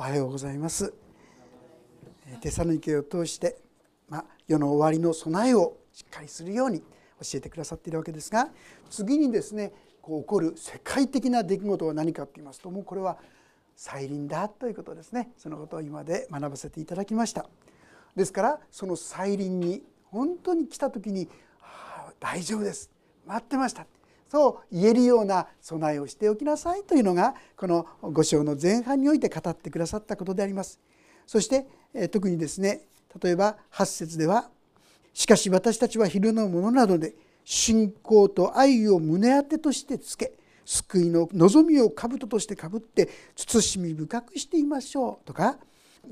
おはようございます。テサロニケを通して、まあ、世の終わりの備えをしっかりするように教えてくださっているわけですが次にですねこう起こる世界的な出来事は何かと言いますともうこれは再臨だということですね。そのことを今で学ばせていただきました。ですからその再臨に本当に来た時に「ああ大丈夫です。待ってました」そう言えるような備えをしておきなさいというのがこの5章の前半において語ってくださったことであります。そして特にですね例えば8節では「しかし私たちは昼のものなどで信仰と愛を胸当てとしてつけ救いの望みを兜としてかぶって慎み深くしていましょう」とか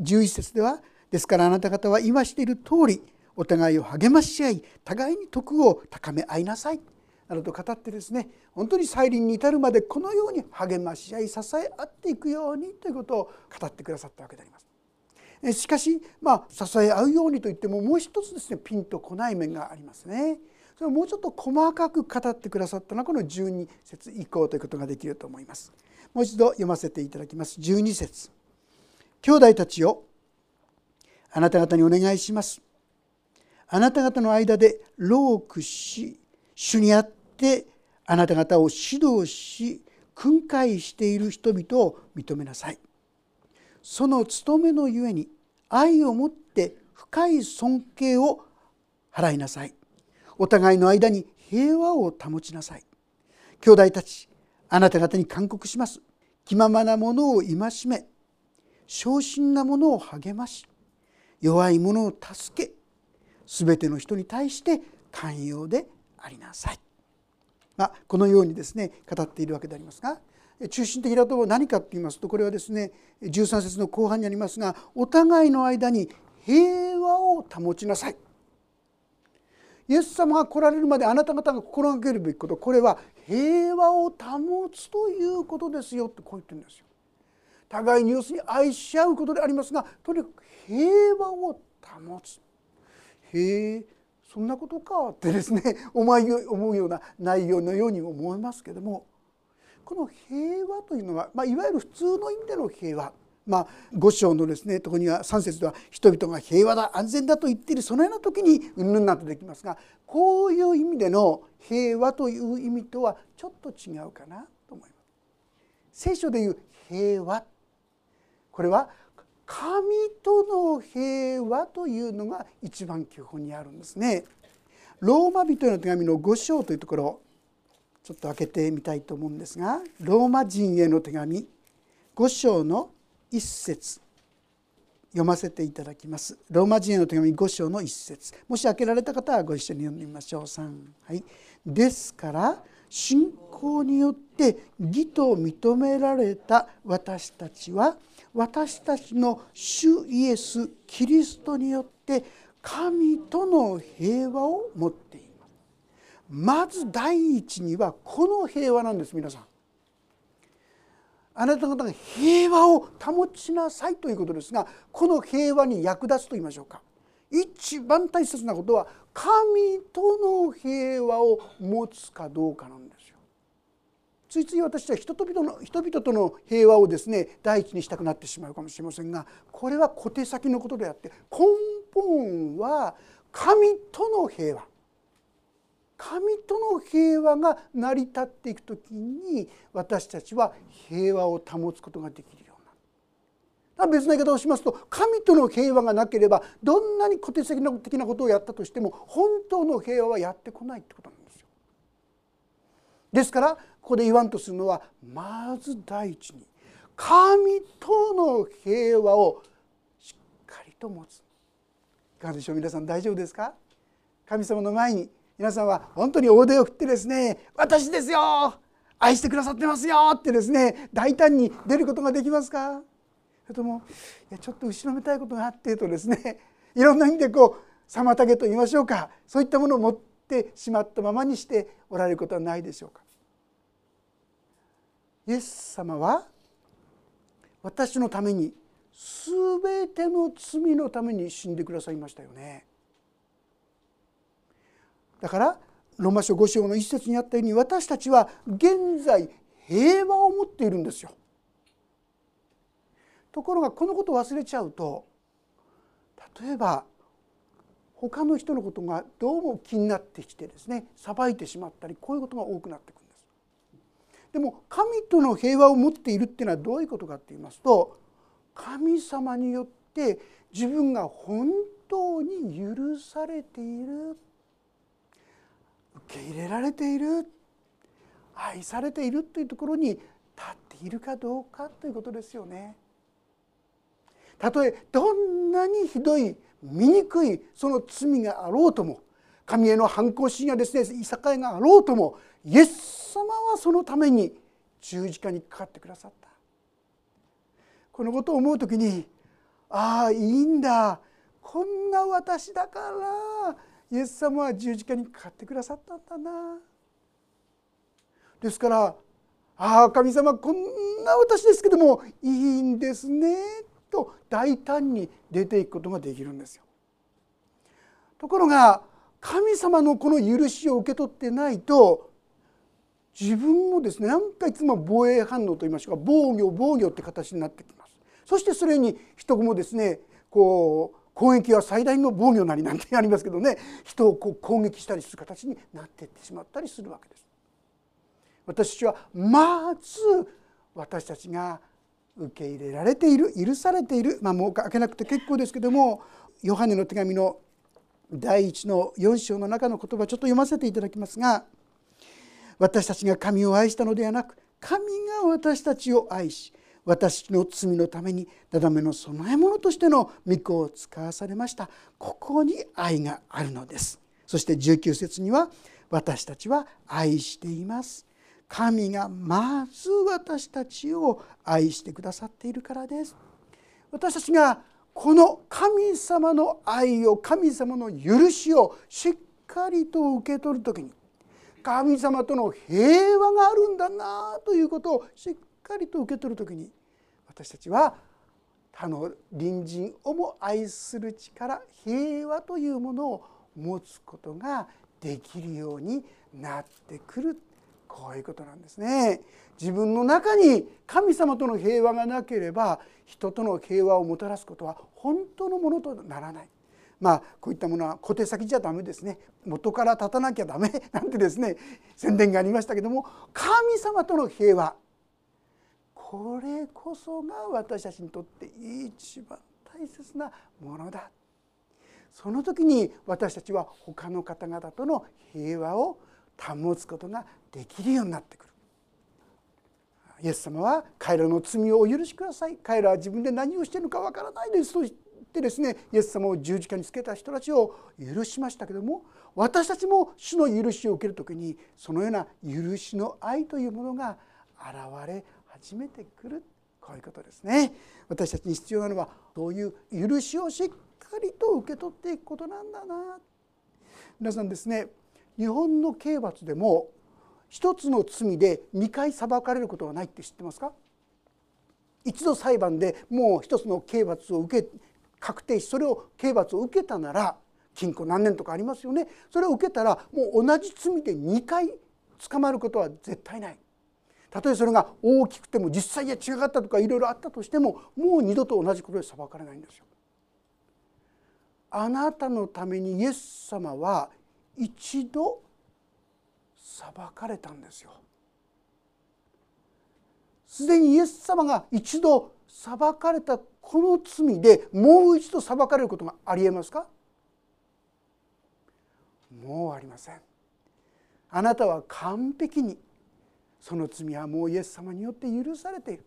11節では「ですからあなた方は今している通りお互いを励まし合い互いに徳を高め合いなさい」などと語ってですね本当に再臨に至るまでこのように励まし合い支え合っていくようにということを語ってくださったわけであります。しかし、まあ、支え合うようにといってももう一つですねピンとこない面がありますね。それをもうちょっと細かく語ってくださったのはこの12節以降ということができると思います。もう一度読ませていただきます。12節兄弟たちよあなた方にお願いします。あなた方の間で老苦し主にあってあなた方を指導し訓戒している人々を認めなさい。その務めのゆえに愛をもって深い尊敬を払いなさい。お互いの間に平和を保ちなさい。兄弟たちあなた方に勧告します。気ままなものを戒め昇進なものを励まし弱い者を助け全ての人に対して寛容でありなさい。まあ、このようにですね語っているわけでありますが中心的なところは何かと言いますとこれはですね13節の後半にありますがお互いの間に平和を保ちなさい。イエス様が来られるまであなた方が心がけるべきことこれは平和を保つということですよってこう言ってるんですよ。互いに要するに愛し合うことでありますがとにかく平和を保つ。へえそんなことかってですね 思うような内容のように思いますけどもこの平和というのは、まあ、いわゆる普通の意味での平和まあ、五章のですねとこには3節では人々が平和だ安全だと言っているそのような時にうんぬんなとできますがこういう意味での平和という意味とはちょっと違うかなと思います。聖書でいう平和これは神との平和というのが一番基本にあるんですね。ローマ人への手紙の5章というところちょっと開けてみたいと思うんですがローマ人への手紙5章の1節読ませていただきます。ローマ人への手紙5章の1節もし開けられた方はご一緒に読んでみましょう。3はい、ですから信仰によって義と認められた私たちは私たちの主イエス・キリストによって神との平和を持っています。まず第一にはこの平和なんです皆さん。あなた方が平和を保ちなさいということですがこの平和に役立つと言いましょうか。一番大切なことは神との平和を持つかどうかなんですよ。ついつい私は人々の人々との平和をですね第一にしたくなってしまうかもしれませんがこれは小手先のことであって根本は神との平和神との平和が成り立っていく時に私たちは平和を保つことができるような別な言い方をしますと神との平和がなければどんなに小手先的なことをやったとしても本当の平和はやってこないってことなんです。ですからここで言わんとするのはまず第一に神との平和をしっかりと持つ。いかがでしょう皆さん大丈夫ですか？神様の前に皆さんは本当に大手を振ってですね「私ですよ愛してくださってますよ」ってですね大胆に出ることができますか？それともいやちょっと後ろめたいことがあってとですねいろんな意味でこう妨げと言いましょうか。そういったものを持っててしまったままにしておられることはないでしょうかイエス様は私のために全ての罪のために死んでくださいましたよね。だからローマ書5章の一節にあったように私たちは現在平和を持っているんですよ。ところがこのことを忘れちゃうと例えば他の人のことがどうも気になってきてですね裁いてしまったりこういうことが多くなってくるんです。でも神との平和を持っているっていうのはどういうことかって言いますと神様によって自分が本当に許されている受け入れられている愛されているというところに立っているかどうかということですよね。たとえどんなにひどい醜いその罪があろうとも神への反抗心やですねいさかいがあろうともイエス様はそのために十字架にかかってくださった。このことを思う時にああいいんだ。こんな私だからイエス様は十字架にかかってくださったんだな。ですからああ神様こんな私ですけどもいいんですね。と大胆に出ていくことができるんですよ。ところが神様のこの許しを受け取ってないと自分もですね何かいつも防衛反応といいましょうか防御防御って形になってきます。そしてそれに人もですねこう攻撃は最大の防御なりなんてありますけどね人をこう攻撃したりする形になっていってしまったりするわけです。私はまず私たちが受け入れられている許されている、まあ、もう開けなくて結構ですけどもヨハネの手紙の第一の4章の中の言葉ちょっと読ませていただきますが私たちが神を愛したのではなく神が私たちを愛し私の罪のためにだだめの供え物としての御子を使わされましたここに愛があるのです。そして19節には私たちは愛しています。神がまず私たちを愛してくださっているからです。私たちがこの神様の愛を神様の許しをしっかりと受け取る時に神様との平和があるんだなということをしっかりと受け取る時に私たちは他の隣人をも愛する力平和というものを持つことができるようになってくる。こういうことなんですね。自分の中に神様との平和がなければ人との平和をもたらすことは本当のものとならない。まあこういったものは小手先じゃダメですね。元から立たなきゃダメ なんてですね宣伝がありましたけども神様との平和。これこそが私たちにとって一番大切なものだ。その時に私たちは他の方々との平和を保つことができるようになってくる。イエス様は彼らの罪をお許しください。彼らは自分で何をしているのかわからないです。と言ってですねイエス様を十字架につけた人たちを許しましたけども私たちも主の許しを受ける時にそのような許しの愛というものが現れ始めてくる。こういうことですね。私たちに必要なのはそういう許しをしっかりと受け取っていくことなんだな。皆さんですね日本の刑罰でも一つの罪で2回裁かれることはないって知ってますか？一度裁判でもう一つの刑罰を受け確定しそれを刑罰を受けたなら禁錮何年とかありますよね。それを受けたらもう同じ罪で2回捕まることは絶対ない。たとえそれが大きくても実際には違ったとかいろいろあったとしてももう二度と同じことで裁かれないんですよ。あなたのためにイエス様は一度裁かれたんですよ。すでにイエス様が一度裁かれたこの罪でもう一度裁かれることがありえますか？もうありません。あなたは完璧にその罪はもうイエス様によって許されている。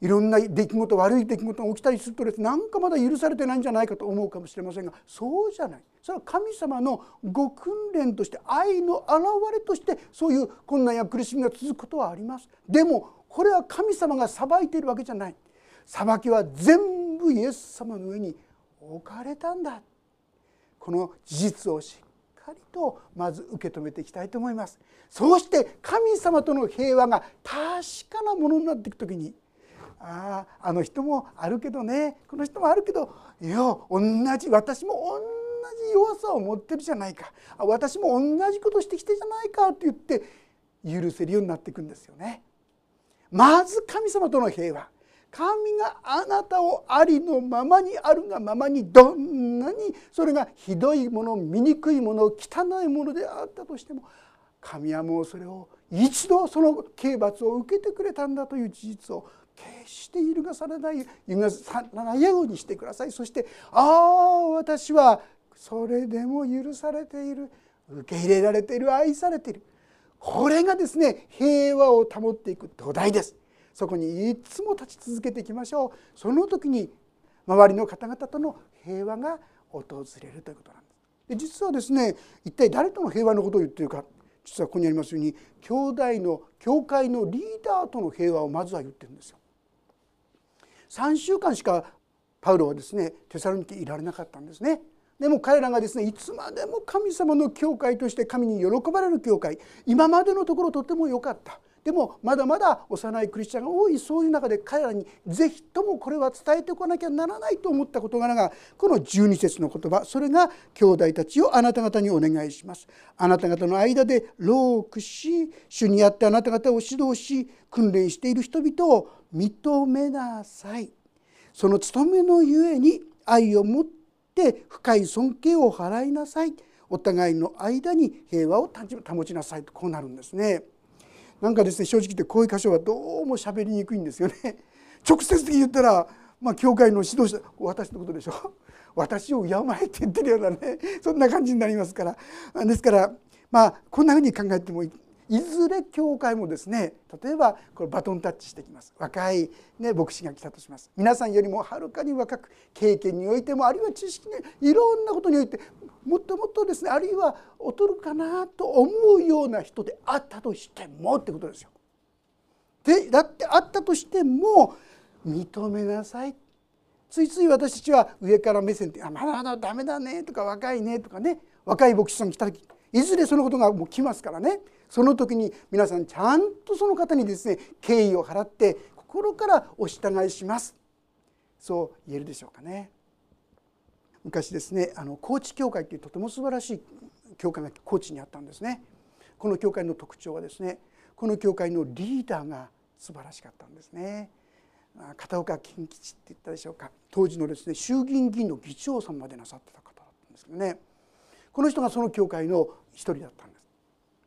いろんな出来事悪い出来事が起きたりするとですなんかまだ許されてないんじゃないかと思うかもしれませんがそうじゃない。それは神様のご訓練として愛の表れとしてそういう困難や苦しみが続くことはあります。でもこれは神様が裁いているわけじゃない。裁きは全部イエス様の上に置かれたんだ。この事実をしっかりとまず受け止めていきたいと思います。そうして神様との平和が確かなものになっていく時にあああの人もあるけどね。この人もあるけどいや同じ私も同じ弱さを持ってるじゃないか。私も同じことしてきてじゃないかって言って許せるようになっていくんですよね。まず神様との平和。神があなたをありのままにあるがままにどんなにそれがひどいもの醜いもの汚いものであったとしても神はもうそれを一度その刑罰を受けてくれたんだという事実を決して揺るがされない揺るがさないようにしてください。そしてああ私はそれでも許されている。受け入れられている愛されている。これがですね平和を保っていく土台です。そこにいつも立ち続けていきましょう。その時に周りの方々との平和が訪れるということなんです。で実はですね一体誰との平和のことを言っているか。実はここにありますように兄弟の教会のリーダーとの平和をまずは言ってるんですよ。3週間しかパウロはですねテサロニケいられなかったんですね。でも彼らがですねいつまでも神様の教会として神に喜ばれる教会今までのところとても良かったでもまだまだ幼いクリスチャンが多いそういう中で彼らに是非ともこれは伝えておかなきゃならないと思った事柄がこの12節の言葉それが兄弟たちをあなた方にお願いします。あなた方の間で労苦し主にあってあなた方を指導し訓練している人々を認めなさい。その務めのゆえに愛を持って深い尊敬を払いなさい。お互いの間に平和を保ちなさいとこうなるんですね。なんかですね正直言ってこういう箇所はどうも喋りにくいんですよね。直接的に言ったらまあ教会の指導者私のことでしょ？私を敬えって言ってるようなねそんな感じになりますから。ですからまあこんなふうに考えてもいい。いずれ教会もですね例えばこれバトンタッチしてきます。若い、ね、牧師が来たとします。皆さんよりもはるかに若く経験においてもあるいは知識にいろんなことにおいてもっともっとですねあるいは劣るかなと思うような人であったとしてもってことですよ。でだってあったとしても認めなさい。ついつい私たちは上から目線で「あまだまだダメだね」とか「若いね」とかね若い牧師さん来た時いずれそのことがもう来ますからね。その時に皆さんちゃんとその方にですね敬意を払って心からお従いしますそう言えるでしょうかね。昔ですねあの高知教会っていうとても素晴らしい教会が高知にあったんですね。この教会の特徴はですねこの教会のリーダーが素晴らしかったんですね。片岡金吉って言ったでしょうか当時のですね衆議院議員の議長さんまでなさってた方だったんですけどねこの人がその教会の一人だったんです。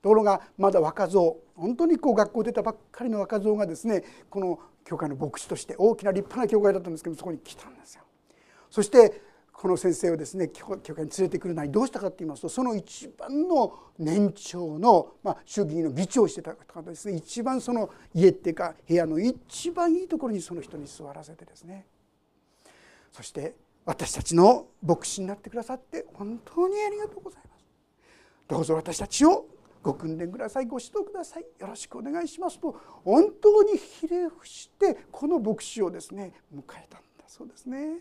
ところがまだ若造本当にこう学校出たばっかりの若造がですねこの教会の牧師として大きな立派な教会だったんですけどそこに来たんですよ。そしてこの先生をですね教会に連れてくるなりどうしたかと言いますとその一番の年長の、まあ、衆議院の議長をしてた方ですね一番その家っていうか部屋の一番いいところにその人に座らせてですねそして私たちの牧師になってくださって本当にありがとうございます。どうぞ私たちをご訓練ください。ご指導ください。よろしくお願いします。と本当にひれ伏してこの牧師をですね迎えたんだそうですね。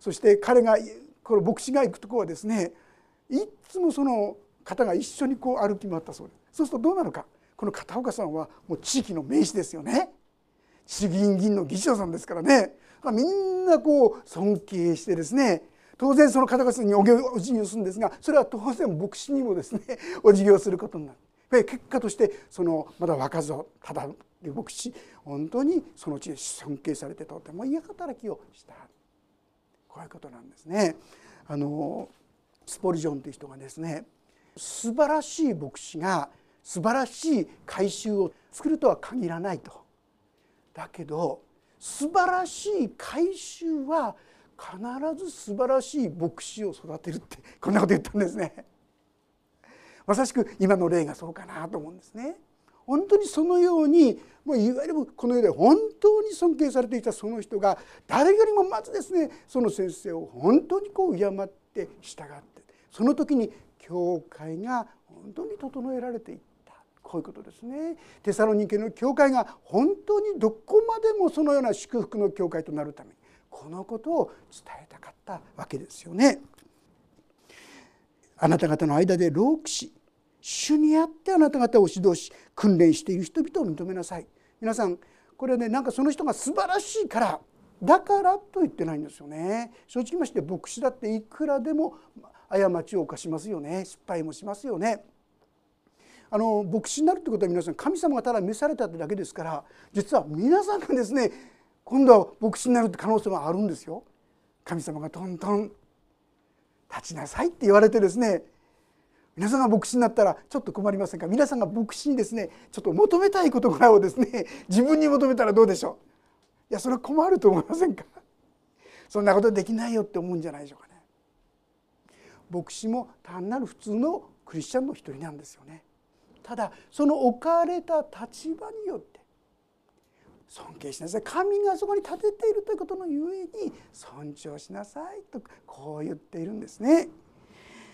そして彼がこの牧師が行くとこはですねいつもその方が一緒にこう歩き回ったそうです。そうするとどうなるか。この片岡さんはもう地域の名士ですよね。衆議院議員の議長さんですからね。みんなこう尊敬してですね当然その方々にお辞儀をするんですがそれは当然牧師にもですね お辞儀をすることになる結果としてそのまだ若造ただ牧師本当にその地で尊敬されてとてもいい働きをしたこういうことなんですね。あのスポリジョンという人がですね素晴らしい牧師が素晴らしい改宗を作るとは限らないと。だけど素晴らしい改宗は必ず素晴らしい牧師を育てるって こんなこと言ったんですね。まさしく今の例がそうかなと思うんですね。本当にそのようにもういわゆるこの世で本当に尊敬されていたその人が誰よりもまずですねその先生を本当にこう敬って従ってその時に教会が本当に整えられていったこういうことですね。テサロニケの教会が本当にどこまでもそのような祝福の教会となるためにこのことを伝えたかったわけですよね。あなた方の間で老苦し主にあってあなた方を指導し訓練している人々を認めなさい。皆さんこれはねなんかその人が素晴らしいからだからと言ってないんですよね。正直まして牧師だっていくらでも過ちを犯しますよね。失敗もしますよね。あの牧師になるってことは皆さん神様がただ召されたってだけですから実は皆さんがですね今度は牧師になるって可能性もあるんですよ。神様がトントン。立ちなさいって言われてですね皆さんが牧師になったらちょっと困りませんか？皆さんが牧師にですねちょっと求めたい事柄をですね自分に求めたらどうでしょう？いやそれは困ると思いませんか？そんなことできないよって思うんじゃないでしょうかね。牧師も単なる普通のクリスチャンの一人なんですよね。ただその置かれた立場によって尊敬しなさい神がそこに立てているということのゆえに尊重しなさいとこう言っているんですね。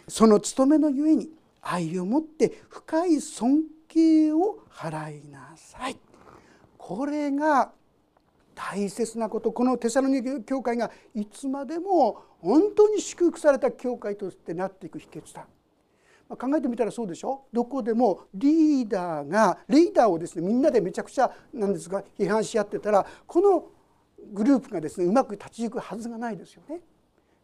その務めのゆえに愛を持って深い尊敬を払いなさい。これが大切なことこのテサロニケ教会がいつまでも本当に祝福された教会としてなっていく秘訣だ考えてみたらそうでしょ？どこでもリーダーがリーダーをですねみんなでめちゃくちゃなんですが批判し合ってたらこのグループがですねうまく立ち行くはずがないですよね。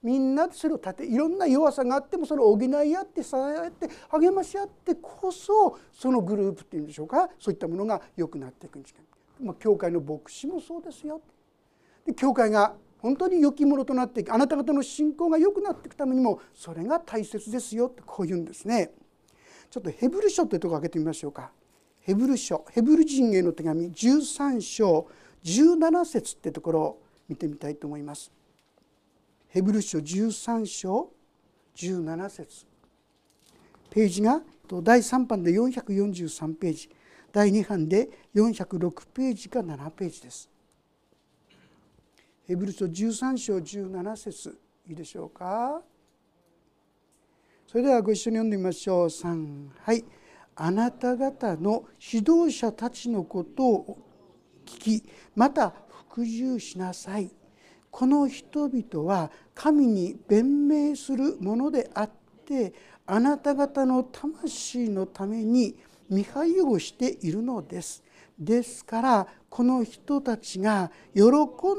みんなでそれを立ていろんな弱さがあってもそれを補い合って支え合って励まし合ってこそそのグループっていうんでしょうか？そういったものが良くなっていくんですまあ、教会の牧師もそうですよ。で教会が本当に良きものとなっていくあなた方の信仰が良くなっていくためにもそれが大切ですよってこう言うんですね。ちょっとヘブル書というとこ開けてみましょうか。ヘブル書ヘブル人への手紙13章17節ってところを見てみたいと思います。ヘブル書13章17節ページが第3版で443ページ第2版で406ページか7ページです。ヘブル書13章17節いいでしょうか？それではご一緒に読んでみましょう。3はい。あなた方の指導者たちのことを聞きまた服従しなさい。この人々は神に弁明するものであってあなた方の魂のために見配をしているのです。ですからこの人たちが喜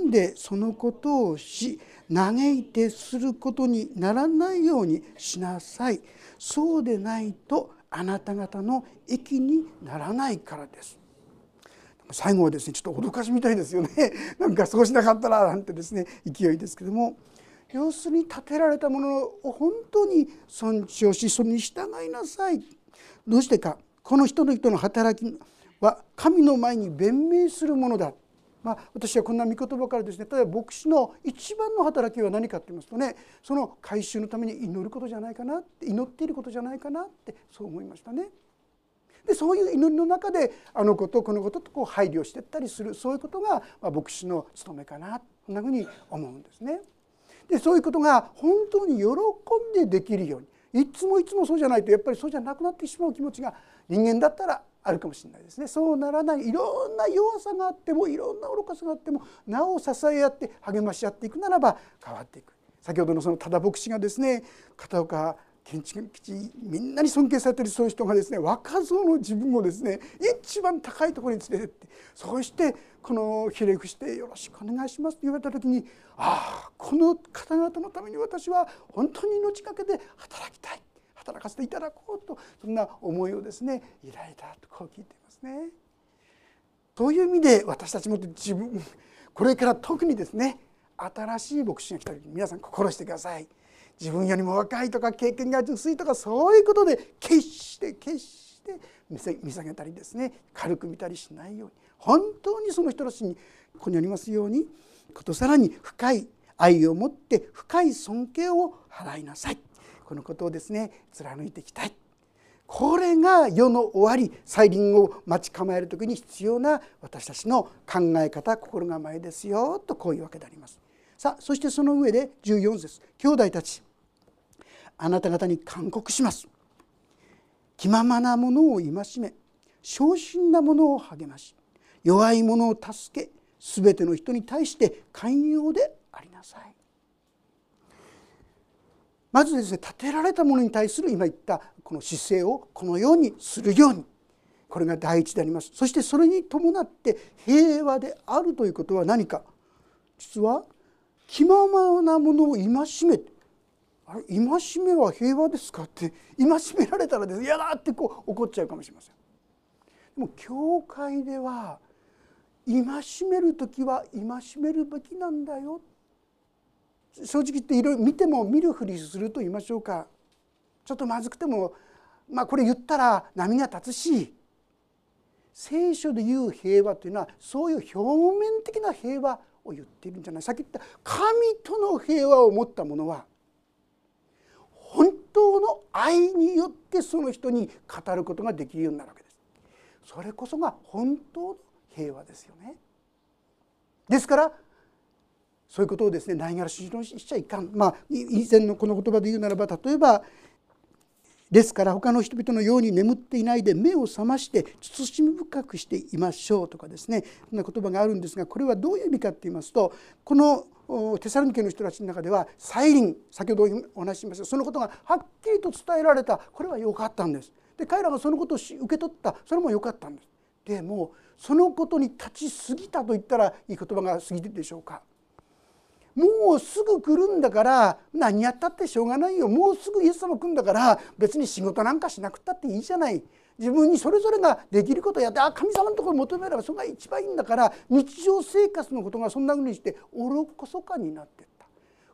んでそのことをし嘆いてすることにならないようにしなさい。そうでないとあなた方の益にならないからです。最後はですねちょっと脅かしみたいですよね。なんかそうしなかったらなんてですね勢いですけども。要するに立てられたものを本当に尊重しそれに従いなさい。どうしてか。この人の人の働きは神の前に弁明するものだ、まあ、私はこんな御言葉からですね例えば牧師の一番の働きは何かって言いますとねその改宗のために祈ることじゃないかなって祈っていることじゃないかなってそう思いましたね。でそういう祈りの中であのことこのこととこう配慮していったりするそういうことが、まあ、牧師の務めかなこんなふうに思うんですね。でそういうことが本当に喜んでできるようにいつもいつもそうじゃないとやっぱりそうじゃなくなってしまう気持ちが人間だったらあるかもしれないですね。そうならないいろんな弱さがあってもいろんな愚かさがあってもなお支え合って励まし合っていくならば変わっていく。先ほどのその多田牧師がですね片岡建築基地みんなに尊敬されてるそういう人がですね若造の自分をですね一番高いところに連れてってそしてこのひれ伏して「よろしくお願いします」と言われた時にああこの方々のために私は本当に命がけで働きたい。働かせていただこうとそんな思いをですね抱いたとこう聞いていますね。そういう意味で私たちも自分これから特にですね新しい牧師が来た時に皆さん心してください。自分よりも若いとか経験が薄いとかそういうことで決して決して見下げたりですね軽く見たりしないように本当にその人たちにここにありますようにことさらに深い愛を持って深い尊敬を払いなさいこのことをですね貫いていきたい。これが世の終わり再臨を待ち構える時に必要な私たちの考え方心構えですよとこういうわけであります。さあそしてその上で14節。兄弟たち。あなた方に勧告します」「気ままなものを戒め。小心なものを励まし。弱い者を助け。全ての人に対して寛容でありなさい」まずですね立てられたものに対する今言ったこの姿勢をこのようにするようにこれが第一であります。そしてそれに伴って平和であるということは何か。実は気ままなものを戒めてあれ戒めは平和ですかって戒められたらです。嫌だってこう怒っちゃうかもしれません。でも教会では戒める時は戒めるべきなんだよ正直言っていろいろ見ても見るふりすると言いましょうかちょっとまずくてもまあこれ言ったら波が立つし聖書で言う平和というのはそういう表面的な平和を言っているんじゃないさっき言った神との平和を持った者は本当の愛によってその人に語ることができるようになるわけです。それこそが本当の平和ですよね。ですからそういうことをですねないがらしにしちゃいかんまあ以前のこの言葉で言うならば例えばですから他の人々のように眠っていないで目を覚まして慎み深くしていましょうとかですねそんな言葉があるんですがこれはどういう意味かって言いますとこのテサロニケの人たちの中では再臨先ほどお話ししましたそのことがはっきりと伝えられたこれは良かったんです。で彼らがそのことを受け取ったそれも良かったんです。でもそのことに立ち過ぎたと言ったらいい言葉が過ぎてるでしょうか。もうすぐ来るんだから何やったってしょうがないよ。もうすぐイエス様来るんだから別に仕事なんかしなくったっていいじゃない。自分にそれぞれができることをやってあ神様のところ求めればそれが一番いいんだから日常生活のことがそんなふうにしておろこそかになってった。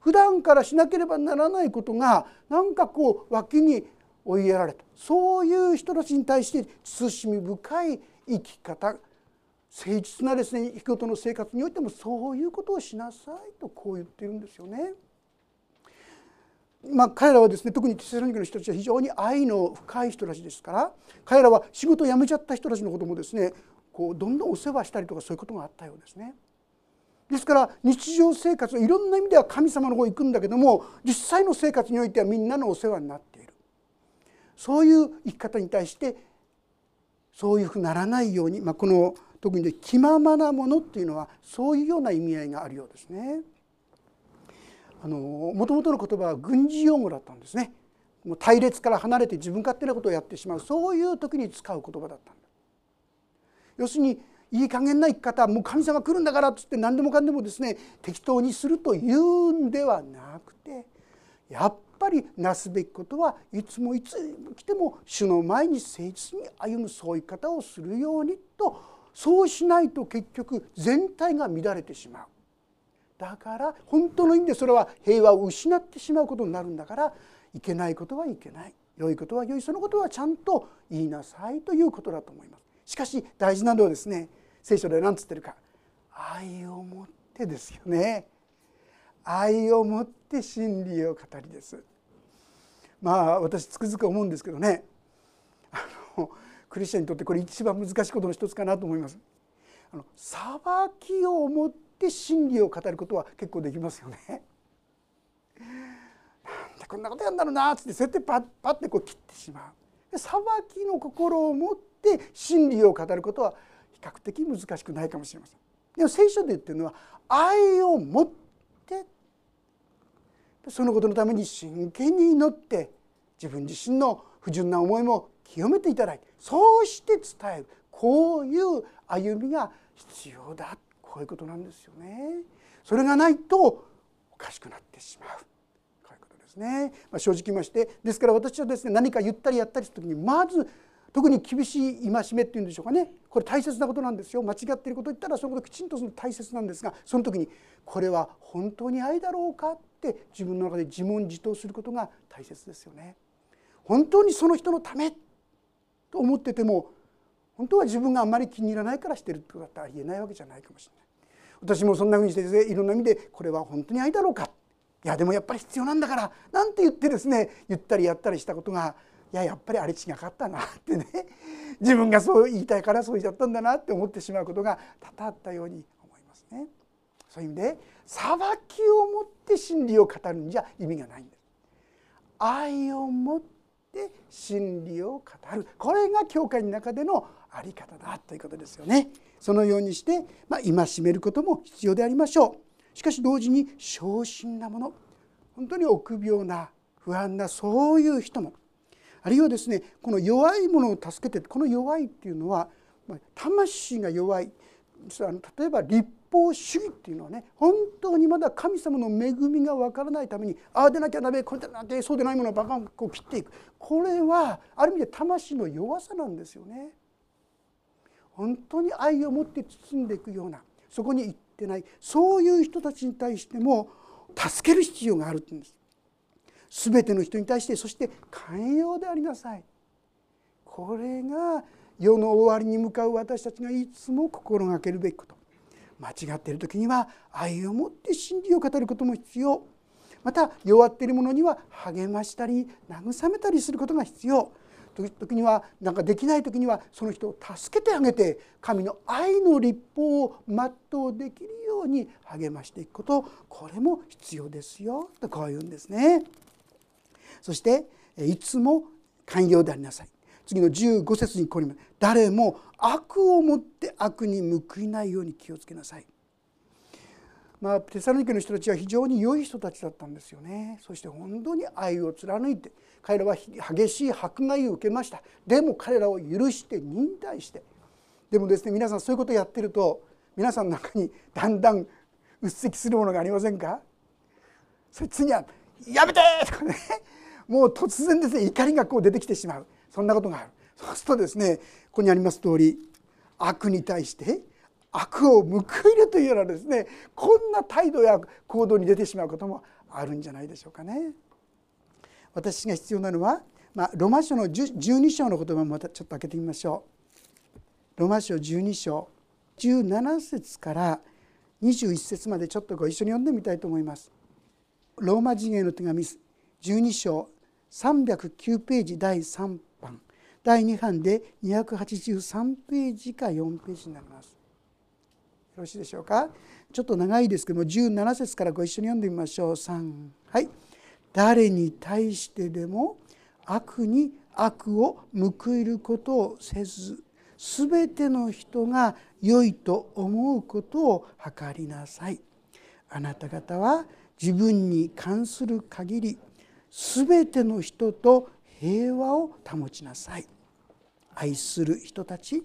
普段からしなければならないことがなんかこう脇に追いやられた。そういう人たちに対して慎み深い生き方誠実なですね人の生活においてもそういうことをしなさいとこう言ってるんですよね。まあ、彼らはですね特にテセロニケの人たちは非常に愛の深い人たちですから彼らは仕事を辞めちゃった人たちのこともですねこうどんどんお世話したりとかそういうことがあったようですね。ですから日常生活いろんな意味では神様の方行くんだけども実際の生活においてはみんなのお世話になっているそういう生き方に対してそういうふうにならないように、まあ、この特にね気ままなものっていうのはそういうような意味合いがあるようですね。あのもともとの言葉は軍事用語だったんですね。もう隊列から離れて自分勝手なことをやってしまうそういう時に使う言葉だったんだ。要するにいい加減な生き方もう神様来るんだからっつって何でもかんでもですね適当にするというんではなくてやっぱりなすべきことはいつもいつ来ても主の前に誠実に歩むそういう方をするようにとそうしないと結局全体が乱れてしまう。だから本当の意味でそれは平和を失ってしまうことになるんだからいけないことはいけない。良いことは良いそのことはちゃんと言いなさいということだと思います。しかし大事なのはですね聖書で何つってるか。愛を持ってですよね。愛を持って真理を語りです。まあ私つくづく思うんですけどね。あのクリスチャンにとってこれ一番難しいことの一つかなと思います。あの裁きを持って真理を語ることは結構できますよね。なんでこんなことやんだろうなっつってそうやってパッパッてこう切ってしまう。裁きの心を持って真理を語ることは比較的難しくないかもしれません。でも聖書で言ってるのは愛を持ってそのことのために真剣に祈って自分自身の不純な思いも清めていただいてそうして伝えるこういう歩みが必要だこういうことなんですよね。それがないとおかしくなってしまうこういうことですね。まあ、正直言いましてですから私はですね何か言ったりやったりする時にまず特に厳しい戒めっていうんでしょうかねこれ大切なことなんですよ間違っていることを言ったらそのこときちんとする大切なんですがその時にこれは本当に愛だろうかって自分の中で自問自答することが大切ですよね。本当にその人のためと思ってても本当は自分があんまり気に入らないからしてるってことだったら言えないわけじゃないかもしれない私もそんなふうにしていろんな意味でこれは本当に愛だろうかいやでもやっぱり必要なんだからなんて言ってですね言ったりやったりしたことがいややっぱりあれ違かったなってね自分がそう言いたいからそう言っちゃったんだなって思ってしまうことが多々あったように思いますね。そういう意味で裁きをもって真理を語るんじゃ意味がないんです。愛を持っって真理を語るこれが教会の中での在り方だということですよね。そのようにして、まあ、戒めることも必要でありましょう。しかし同時に小心なもの本当に臆病な不安なそういう人もあるいはですねこの弱いものを助けてこの弱いっていうのは魂が弱いあの例えば立法主義っていうのはね本当にまだ神様の恵みがわからないためにああでなきゃダメこれでなきゃそうでないものをバカンこう切っていくこれはある意味で魂の弱さなんですよね。本当に愛を持って包んでいくようなそこに行ってないそういう人たちに対しても助ける必要があるって言うんです。全ての人に対してそして寛容でありなさい。これが世の終わりに向かう私たちがいつも心がけるべきこと間違っている時には愛を持って真理を語ることも必要また弱っている者には励ましたり慰めたりすることが必要時には何かできない時にはその人を助けてあげて神の愛の立法を全うできるように励ましていくことこれも必要ですよとこう言うんですね。そしていつも寛容でありなさい。次の15節にここに誰も悪をもって悪に報いないように気をつけなさい。まあ、テサロニケの人たちは非常に良い人たちだったんですよね。そして本当に愛を貫いて彼らは激しい迫害を受けました。でも彼らを許して忍耐して。でもですね皆さんそういうことをやってると皆さんの中にだんだんうっせきするものがありませんか？それ次は「やめて!」とかね。もう突然ですね怒りがこう出てきてしまう。そんなことがあるそうするとですねここにあります通り悪に対して悪を報いるというようなですねこんな態度や行動に出てしまうこともあるんじゃないでしょうかね。私が必要なのは、まあ、ロマ書の12章の言葉もまたちょっと開けてみましょう。ロマ書12章17節から21節までちょっとご一緒に読んでみたいと思います。ローマ人への手紙12章309ページ第3第2版で283ページか4ページになります。よろしいでしょうか？ちょっと長いですけども17節からご一緒に読んでみましょう。3はい。誰に対してでも悪に悪を報いることをせず全ての人が良いと思うことを図りなさい。あなた方は自分に関する限り全ての人と平和を保ちなさい。愛する人たち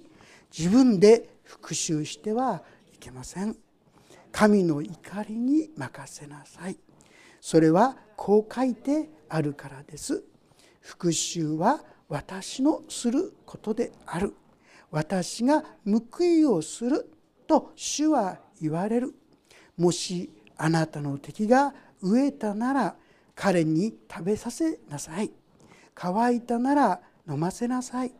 自分で復讐してはいけません。神の怒りに任せなさい。それはこう書いてあるからです。復讐は私のすることである。私が報いをすると主は言われる。もしあなたの敵が飢えたなら彼に食べさせなさい。乾いたなら飲ませなさい。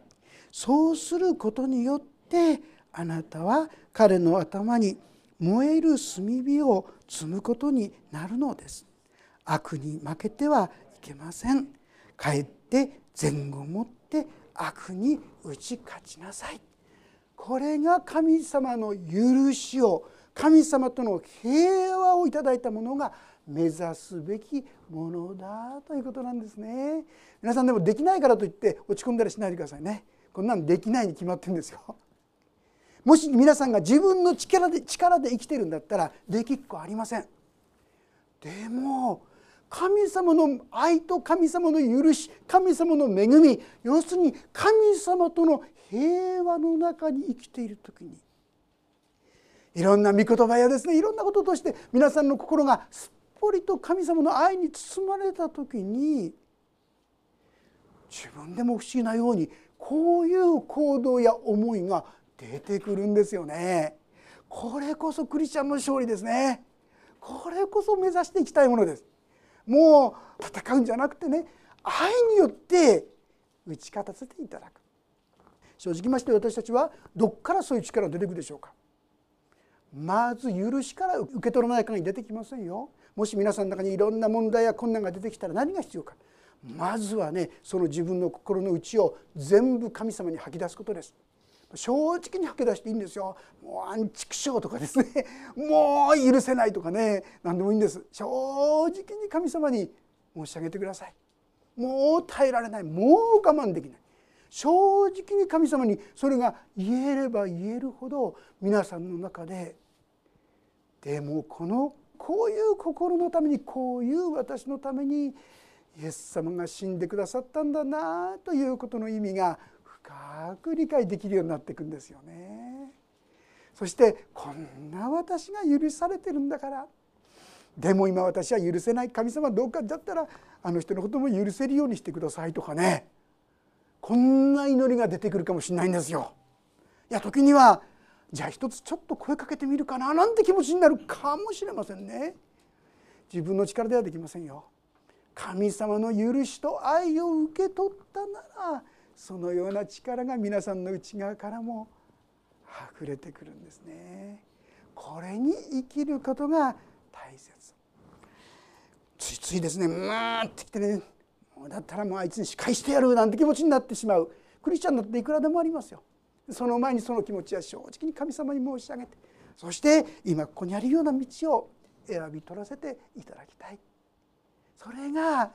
そうすることによってあなたは彼の頭に燃える炭火を積むことになるのです。悪に負けてはいけません。かえって前後もって悪に打ち勝ちなさい。これが神様の許しを神様との平和をいただいたものが目指すべきものだということなんですね。皆さんでもできないからといって落ち込んだりしないでくださいね。こんなんできないに決まってるんですよ。もし皆さんが自分の力で力で生きてるんだったらできっこありません。でも神様の愛と神様の許し神様の恵み要するに神様との平和の中に生きている時にいろんな御言葉やですねいろんなこととして皆さんの心がすっぽりと神様の愛に包まれた時に自分でも不思議なようにこういう行動や思いが出てくるんですよね。これこそクリスチャンの勝利ですね。これこそ目指していきたいものです。もう戦うんじゃなくてね愛によって打ち勝たせていただく正直まして私たちはどっからそういう力が出てくるでしょうかまず許しから受け取らない限り出てきませんよもし皆さんの中にいろんな問題や困難が出てきたら何が必要か。まずはねその自分の心の内を全部神様に吐き出すことです。正直に吐き出していいんですよ。もうアンチクショーとかですね。もう許せないとかね。何でもいいんです。正直に神様に申し上げてください。もう耐えられない。もう我慢できない。正直に神様にそれが言えれば言えるほど皆さんの中ででもこのこういう心のためにこういう私のためにイエス様が死んでくださったんだなということの意味が深く理解できるようになっていくんですよね。そしてこんな私が許されてるんだからでも今私は許せない神様どうかだったらあの人のことも許せるようにしてくださいとかねこんな祈りが出てくるかもしれないんですよ。いや時にはじゃあ一つちょっと声かけてみるかななんて気持ちになるかもしれませんね。自分の力ではできませんよ。神様の許しと愛を受け取ったならそのような力が皆さんの内側からも溢れてくるんですね。これに生きることが大切。ついついですねうーってきてねだったらもうあいつに仕返してやるなんて気持ちになってしまうクリスチャンだっていくらでもありますよ。その前にその気持ちは正直に神様に申し上げてそして今ここにあるような道を選び取らせていただきたい。それが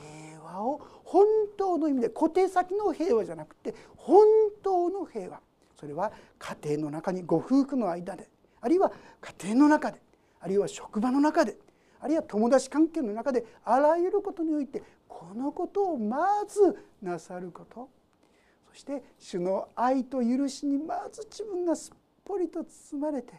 平和を本当の意味で小手先の平和じゃなくて本当の平和それは家庭の中にご夫婦の間であるいは家庭の中であるいは職場の中であるいは友達関係の中であらゆることにおいてこのことをまずなさることそして主の愛と許しにまず自分がすっぽりと包まれて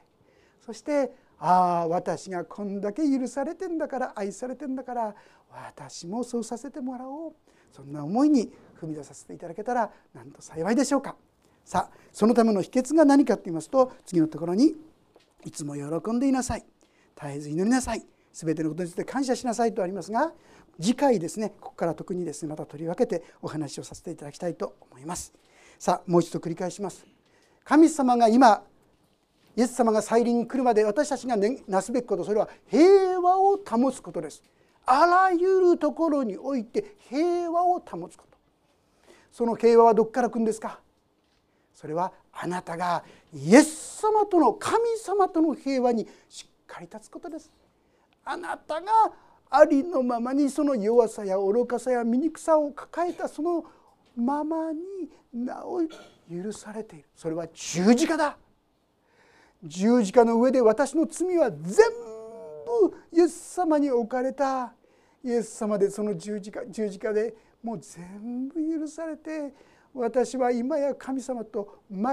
そしてああ私がこんだけ許されてんだから愛されてんだから私もそうさせてもらおう。そんな思いに踏み出させていただけたらなんと幸いでしょうか。さあそのための秘訣が何かと言いますと次のところに「いつも喜んでいなさい」「絶えず祈りなさい」「全てのことについて感謝しなさい」とありますが次回ですねここから特にですねまた取り分けてお話をさせていただきたいと思います。さあもう一度繰り返します。神様が今イエス様が再臨に来るまで私たちが、ね、なすべきことそれは平和を保つことです。あらゆるところにおいて平和を保つこと。その平和はどこから来るんですか？それはあなたがイエス様との神様との平和にしっかり立つことです。あなたがありのままにその弱さや愚かさや醜さを抱えたそのままになお許されている。それは十字架だ。十字架の上で私の罪は全部イエス様に置かれた。イエス様でその十字架十字架でもう全部許されて私は今や神様と全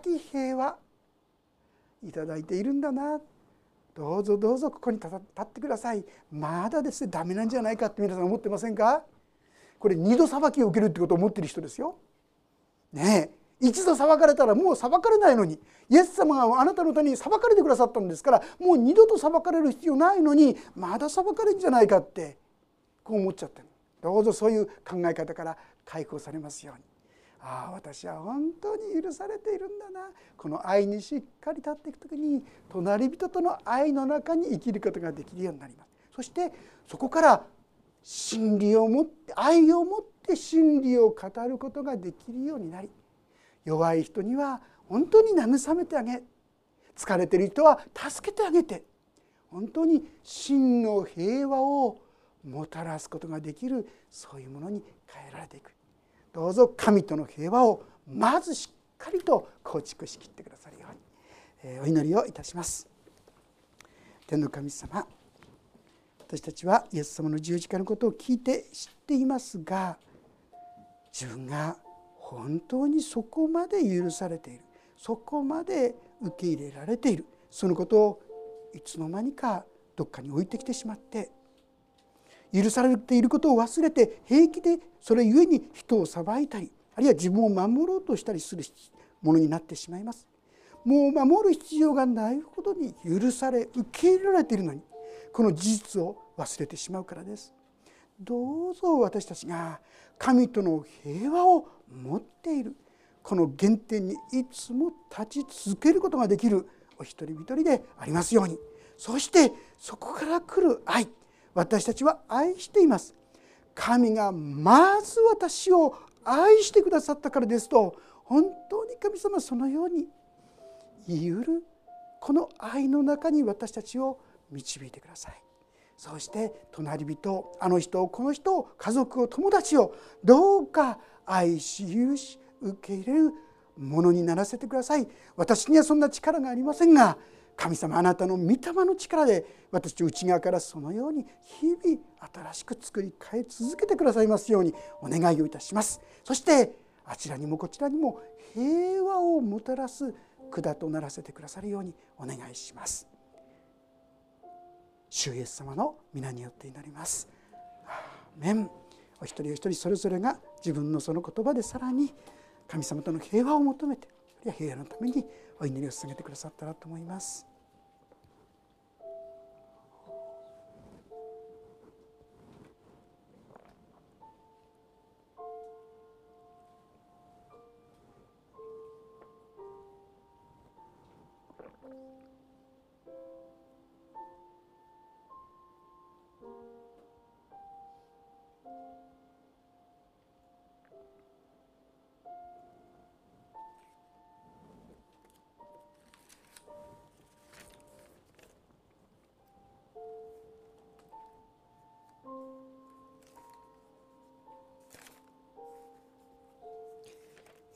く平和いただいているんだな。どうぞどうぞここに立ってください。まだですねダメなんじゃないかって皆さん思ってませんか？これ二度裁きを受けるってことを思ってる人ですよ。ねえ。一度裁かれたらもう裁かれないのにイエス様があなたのために裁かれてくださったんですからもう二度と裁かれる必要ないのにまだ裁かれるんじゃないかってこう思っちゃってる。どうぞそういう考え方から解放されますように。ああ私は本当に許されているんだな。この愛にしっかり立っていく時に隣人との愛の中に生きることができるようになりますそしてそこから真理を持って愛を持って真理を語ることができるようになり弱い人には本当に慰めてあげ疲れてる人は助けてあげて本当に真の平和をもたらすことができるそういうものに変えられていく。どうぞ神との平和をまずしっかりと構築しきってくださるようにお祈りをいたします。天の神様私たちはイエス様の十字架のことを聞いて知っていますが自分が本当にそこまで許されているそこまで受け入れられているそのことをいつの間にかどっかに置いてきてしまって許されていることを忘れて平気でそれゆえに人を裁いたりあるいは自分を守ろうとしたりするものになってしまいます。もう守る必要がないほどに許され受け入れられているのにこの事実を忘れてしまうからです。どうぞ私たちが神との平和を持っているこの原点にいつも立ち続けることができるお一人一人でありますようにそしてそこから来る愛私たちは愛しています。神がまず私を愛してくださったからですと本当に神様そのように言いう。るこの愛の中に私たちを導いてください。そして隣人あの人この人家族を友達をどうか愛し許し受け入れるものにならせてください。私にはそんな力がありませんが神様あなたの御霊の力で私内側からそのように日々新しく作り変え続けてくださいますようにお願いをいたします。そしてあちらにもこちらにも平和をもたらす管とならせてくださるようにお願いします。主イエス様の皆によって祈ります。アーメン。お一人お一人それぞれが自分のその言葉でさらに神様との平和を求めて平和のためにお祈りを捧げてくださったらと思います。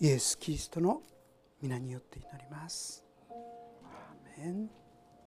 イエス・キリストの皆によって祈ります。アーメン